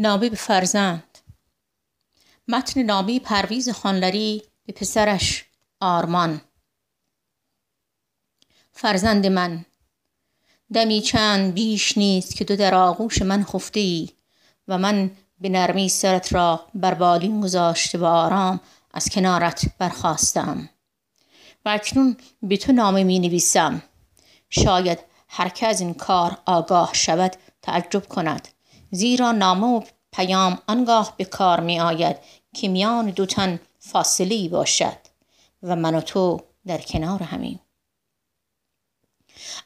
نامه به فرزند. متن نامه پرویز خانلری به پسرش آرمان. فرزند من دمی چند بیش نیست که تو در آغوش من خفته ای و من به نرمی سرت را بر بالین گذاشته و آرام از کنارت برخواستم و اکنون به تو نامه می نویسم شاید هر که از این کار آگاه شود تعجب کند. زیرا نامه و پیام آنگاه به کار می آید که میان دو تن فاصله باشد و من و تو در کنار همیم.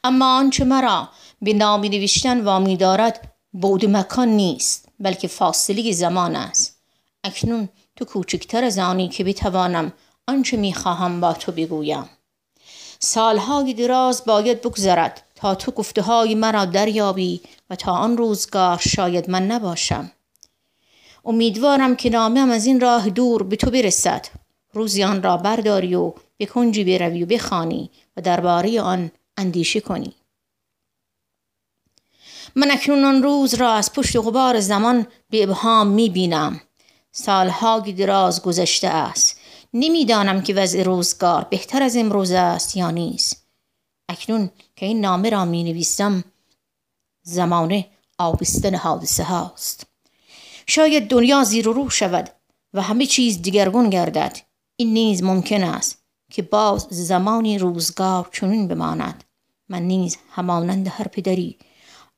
اما آنچه مرا به نامی نوشتن وامی دارد بود مکان نیست بلکه فاصله زمان است. اکنون تو کوچکتر از آنی که بتوانم آنچه می‌خواهم با تو بگویم. سالهای دراز باید بگذرد تا تو گفته های مرا دریابی و تا آن روزگار شاید من نباشم. امیدوارم که نامم از این راه دور به تو برسد. روزی آن را برداری و به کنجی بروی و بخوانی و درباره آن اندیشه کنی. من اکنون آن روز را از پشت غبار زمان به ابهام می بینم. سالهای دراز گذشته است. نمی‌دانم که وضع روزگار بهتر از امروز است یا نیست. اکنون که این نامه را می نویسم زمانه آبستن حادثه هاست. شاید دنیا زیر و رو شود و همه چیز دیگرگون گردد. این نیز ممکن است که باز زمانی روزگار چنین بماند. من نیز همانند هر پدری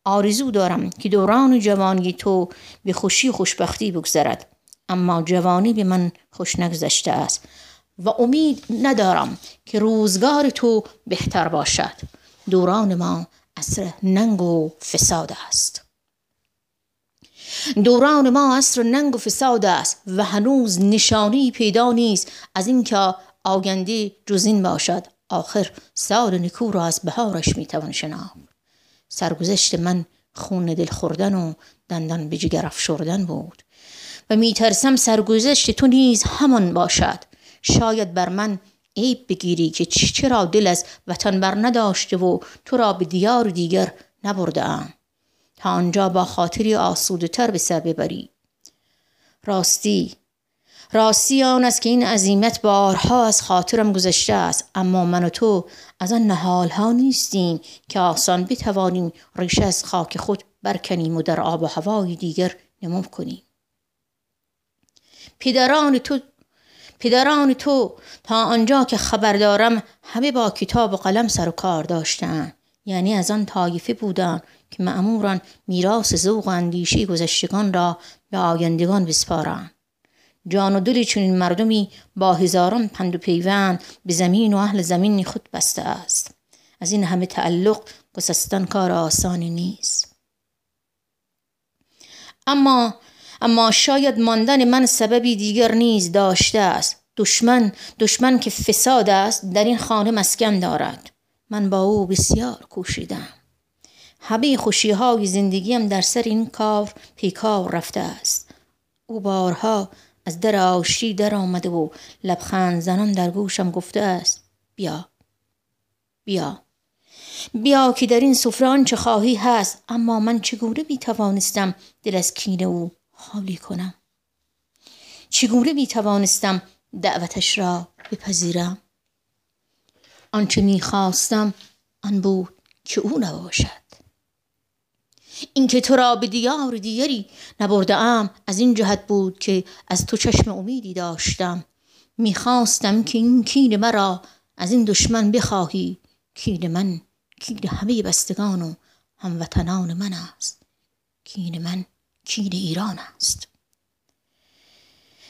آرزو دارم که دوران جوانی تو به خوشی خوشبختی بگذرد. اما جوانی به من خوش نگذشته است. و امید ندارم که روزگار تو بهتر باشد. دوران ما عصر ننگ و فساد است. دوران ما عصر ننگ و فساد است و هنوز نشانی پیدا نیست از اینکه آینده جز باشد. آخر سال نکو را از بهارش می‌توان شناخت. سرگذشت من خون دل خوردن و دندان به جگر افشردن بود و میترسم سرگذشت تو نیز همان باشد. شاید بر من عیب بگیری که چرا دل از وطن بر نداشته و تو را به دیار دیگر نبرده ام تا آنجا با خاطری آسوده تر به سر ببری. راستی راستی آن است که این عظیمت بارها از خاطرم گذشته است اما من و تو از آن نهال ها نیستیم که آسان بتوانیم ریشه از خاک خود برکنیم و در آب و هوای دیگر نمو کنیم. پدران تو پدران تو تا آنجا که خبر دارم همه با کتاب و قلم سر و کار داشتند یعنی از آن طایفه بودند که معموران میراث ذوق و اندیشه گذشتگان را به آیندگان بسپارند. جان و دل چنین مردمی با هزاران پند و پیوند به زمین و اهل زمین خود بسته است. از این همه تعلق گسستن کار آسانی نیست. اما اما شاید ماندن من سببی دیگر نیز داشته است. دشمن دشمن که فساد است در این خانه مسکن دارد. من با او بسیار کوشیدم. همه خوشی های زندگیم در سر این کار پیکار رفته است. او بارها از در آشتی در آمده و لبخند زنان در گوشم گفته است بیا بیا. بیا که در این سفره آنچه خواهی هست اما من چگونه می توانستم دل از کین او خالی کنم. چگونه می توانستم دعوتش را بپذیرم؟ آنچه می خواستم آن بود که او نباشد. اینکه تو را به دیار دیگری نبرده ام از این جهت بود که از تو چشم امیدی داشتم. می‌خواستم که این کین مرا از این دشمن بخواهی. کین من کین همه بستگان و هموطنان من است. کین من کین ایران است.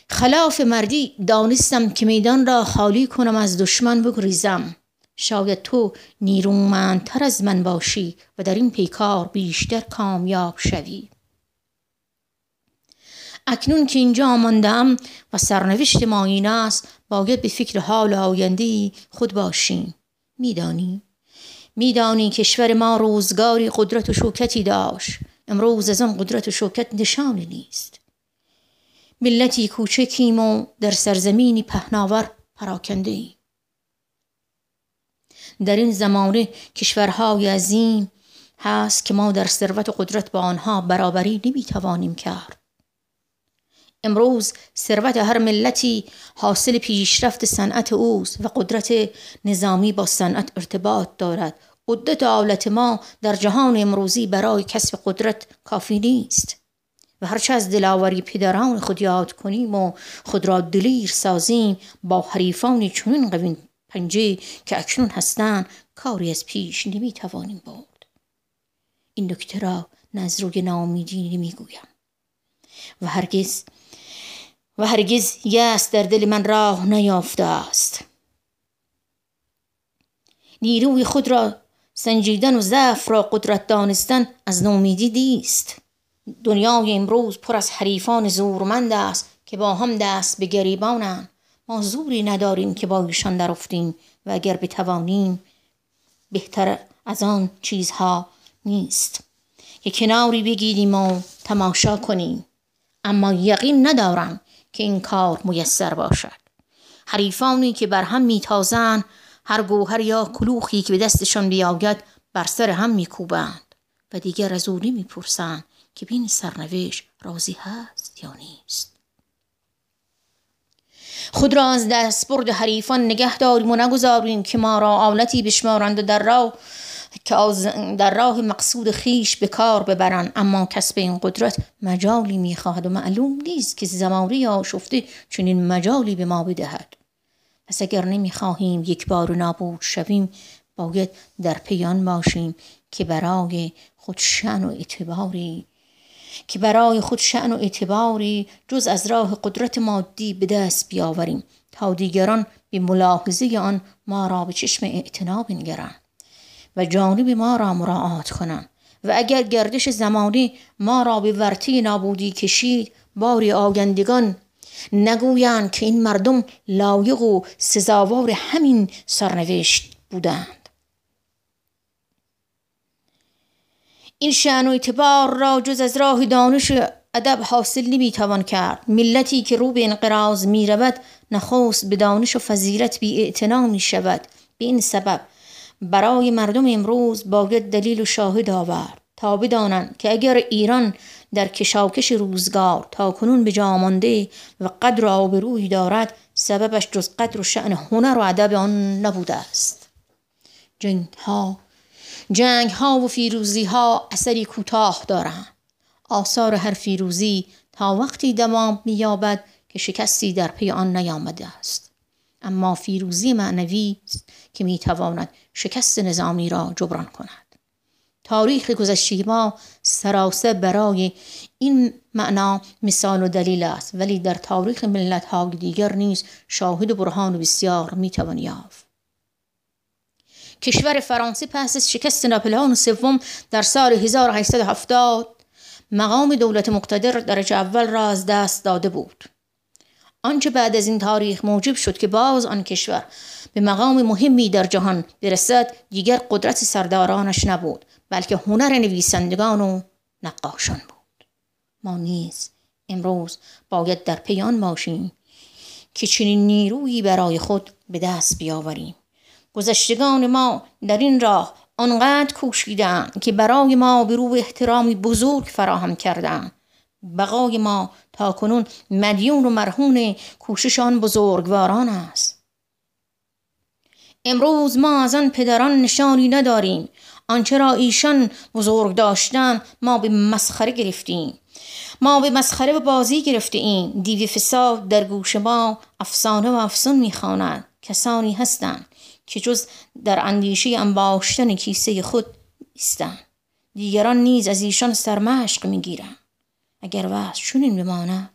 خلاف مردی دانستم که میدان را خالی کنم از دشمن بگریزم. شاید تو نیرومندتر از من باشی و در این پیکار بیشتر کامیاب شوی. اکنون که اینجا آماندم و سرنوشت ما این است باید به فکر حال آینده خود باشیم. میدانی؟ میدانی کشور ما روزگاری قدرت و شوکتی داشت. امروز از آن قدرت و شوکت نشانی نیست. ملتی کوچکیم و در سرزمینی پهناور پراکنده ایم در این زمانه کشورهای عظیم هست که ما در ثروت و قدرت با آنها برابری نمی‌توانیم کرد. امروز ثروت هر ملتی حاصل پیشرفت صنعت اوست و قدرت نظامی با صنعت ارتباط دارد. قدرت آلت ما در جهان امروزی برای کسب قدرت کافی نیست. و هرچه از دلاوری پدران خود یاد کنیم و خود را دلیر سازیم با حریفان چنین قوین پنجه که اکنون هستند کاری از پیش نمی توانیم برد. این نکته را نظروی ناامیدی نمی‌گویم. و هرگز و هرگز یس در دل من راه نیافته است. نیروی خود را سنجیدن و ضعف را قدرت دانستن از نومیدی دیست. دنیای امروز پر از حریفان زورمند است که با هم دست به گریبانند ما زوری نداریم که با ایشان درفتیم و اگر بتوانیم بهتر از آن چیزها نیست. که کناری بگیریم و تماشا کنیم. اما یقین ندارم که این کار میسر باشد. حریفانی که بر هم میتازند هر گوهر یا کلوخی که به دستشان بیاید بر سر هم میکوبند و دیگر از او نمی‌پرسند که بین سرنوشت راضی هست یا نیست. خود را از دست برد حریفان نگه داریم و نگذاریم که ما را آلتی بشمارند و در راه که در راه مقصود خیش به کار ببرند. اما کسب این قدرت مجالی می‌خواهد و معلوم نیست که زمانی آشفته چنین مجالی به ما بدهد. پس اگر نمی‌خواهیم یک بار نابود شویم باید در پیان باشیم که برای خود شن و اعتباری که برای خود شعن و اعتباری جز از راه قدرت مادی به دست بیاوریم تا دیگران به ملاحظه آن ما را به چشم اعتنا بنگرند و جانب ما را مراعات کنند. و اگر گردش زمانی ما را به ورطه نابودی کشید بار آگندگان نگویند که این مردم لایق و سزاوار همین سرنوشت بودند. این شعن و اعتبار را جز از راه دانش ادب حاصل نمی‌توان کرد. ملتی که رو به انقراض می رود نخست به دانش و فضیلت بی می شود به این سبب برای مردم امروز باید دلیل و شاهد آورد. تا بدانند که اگر ایران در کشاکش روزگار تا کنون به جامانده و قدر و آبرویی دارد سببش جز قدر و شعن هنر و ادب آن نبوده است. جنگ ها جنگ ها و فیروزی ها اثری کوتاه دارند. آثار هر فیروزی تا وقتی دوام مییابد که شکستی در پی آن نیامده است. اما فیروزی معنوی که می‌تواند شکست نظامی را جبران کند. تاریخ گذشته ما سراسر برای این معنا مثال و دلیل است. ولی در تاریخ ملت های دیگر نیز شاهد و برهان بسیار می‌توان یافت. کشور فرانسه پس از شکست ناپلئون سوم در سال 1870 مقام دولت مقتدر درجه اول را از دست داده بود. آنچه بعد از این تاریخ موجب شد که باز آن کشور به مقام مهمی در جهان برسد دیگر قدرت سردارانش نبود. بلکه هنر نویسندگان و نقاشان بود. ما نیز امروز باید در پیان باشیم که چنین نیرویی برای خود به دست بیاوریم. گذشتگان ما در این راه آنقدر کوشیدند که برای ما به رو احترامی بزرگ فراهم کردند. بقای ما تا کنون مدیون و مرهون کوششان بزرگواران است. امروز ما از آن پدران نشانی نداریم. آنچه را ایشان بزرگ داشتن ما به مسخره گرفتیم. ما به مسخره و بازی گرفته ایم دیو فساد در گوش ما افسانه و افسون می‌خواند کسانی هستند که جز در اندیشه انباشتن کیسه خود نیستند. دیگران نیز از ایشان سرمشق می‌گیرند. اگر وضع چنین بماند.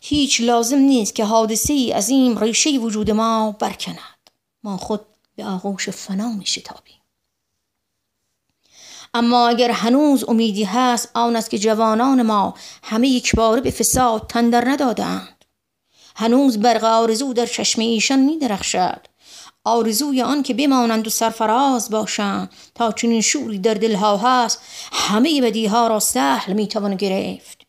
هیچ لازم نیست که حادثه ای از این ریشه وجود ما برکند. ما خود به آغوش فنا می شتابیم اما اگر هنوز امیدی هست آن است که جوانان ما همه یک باره به فساد تندر ندادند هنوز برق آرزو در چشم ایشان می درخشد آرزوی آن که بمانند و سرفراز باشند تا چنین شوری در دلها هست همه بدیها را سهل می‌توان گرفت.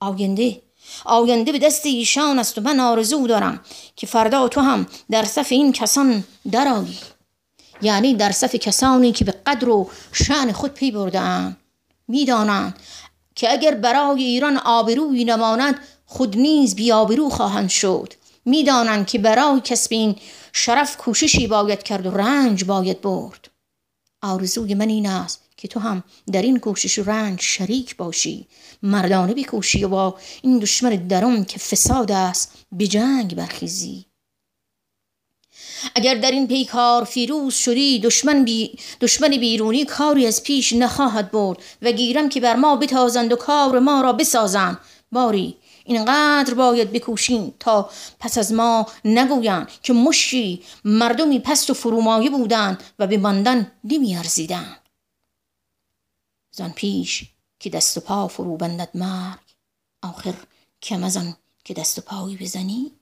آینده آینده به دست ایشان است و من آرزو دارم که فردا تو هم در صف این کسان درآیی. یعنی در صف کسانی که به قدر و شعن خود پی بردهاند. می‌دانند که اگر برای ایران آبرویی نماند خود نیز بیابرو خواهند شد. می‌دانند که برای کسب این شرف کوششی باید کرد و رنج باید برد. آرزوی من این است که تو هم در این کوشش و رنج شریک باشی. مردانه بکوشی و با این دشمن درون که فساد است به جنگ برخیزی. اگر در این پیکار فیروز شدی دشمن, بی دشمن بیرونی کاری از پیش نخواهد برد و گیرم که بر ما بتازند و کار ما را بسازند. باری اینقدر باید بکوشیم تا پس از ما نگویند که مشی مردمی پست و فرومایه بودند و به ماندن نمیارزیدند. زان پیش که دست و پا فرو بندد مرگ آخر کم از که دست و پایی بزنی.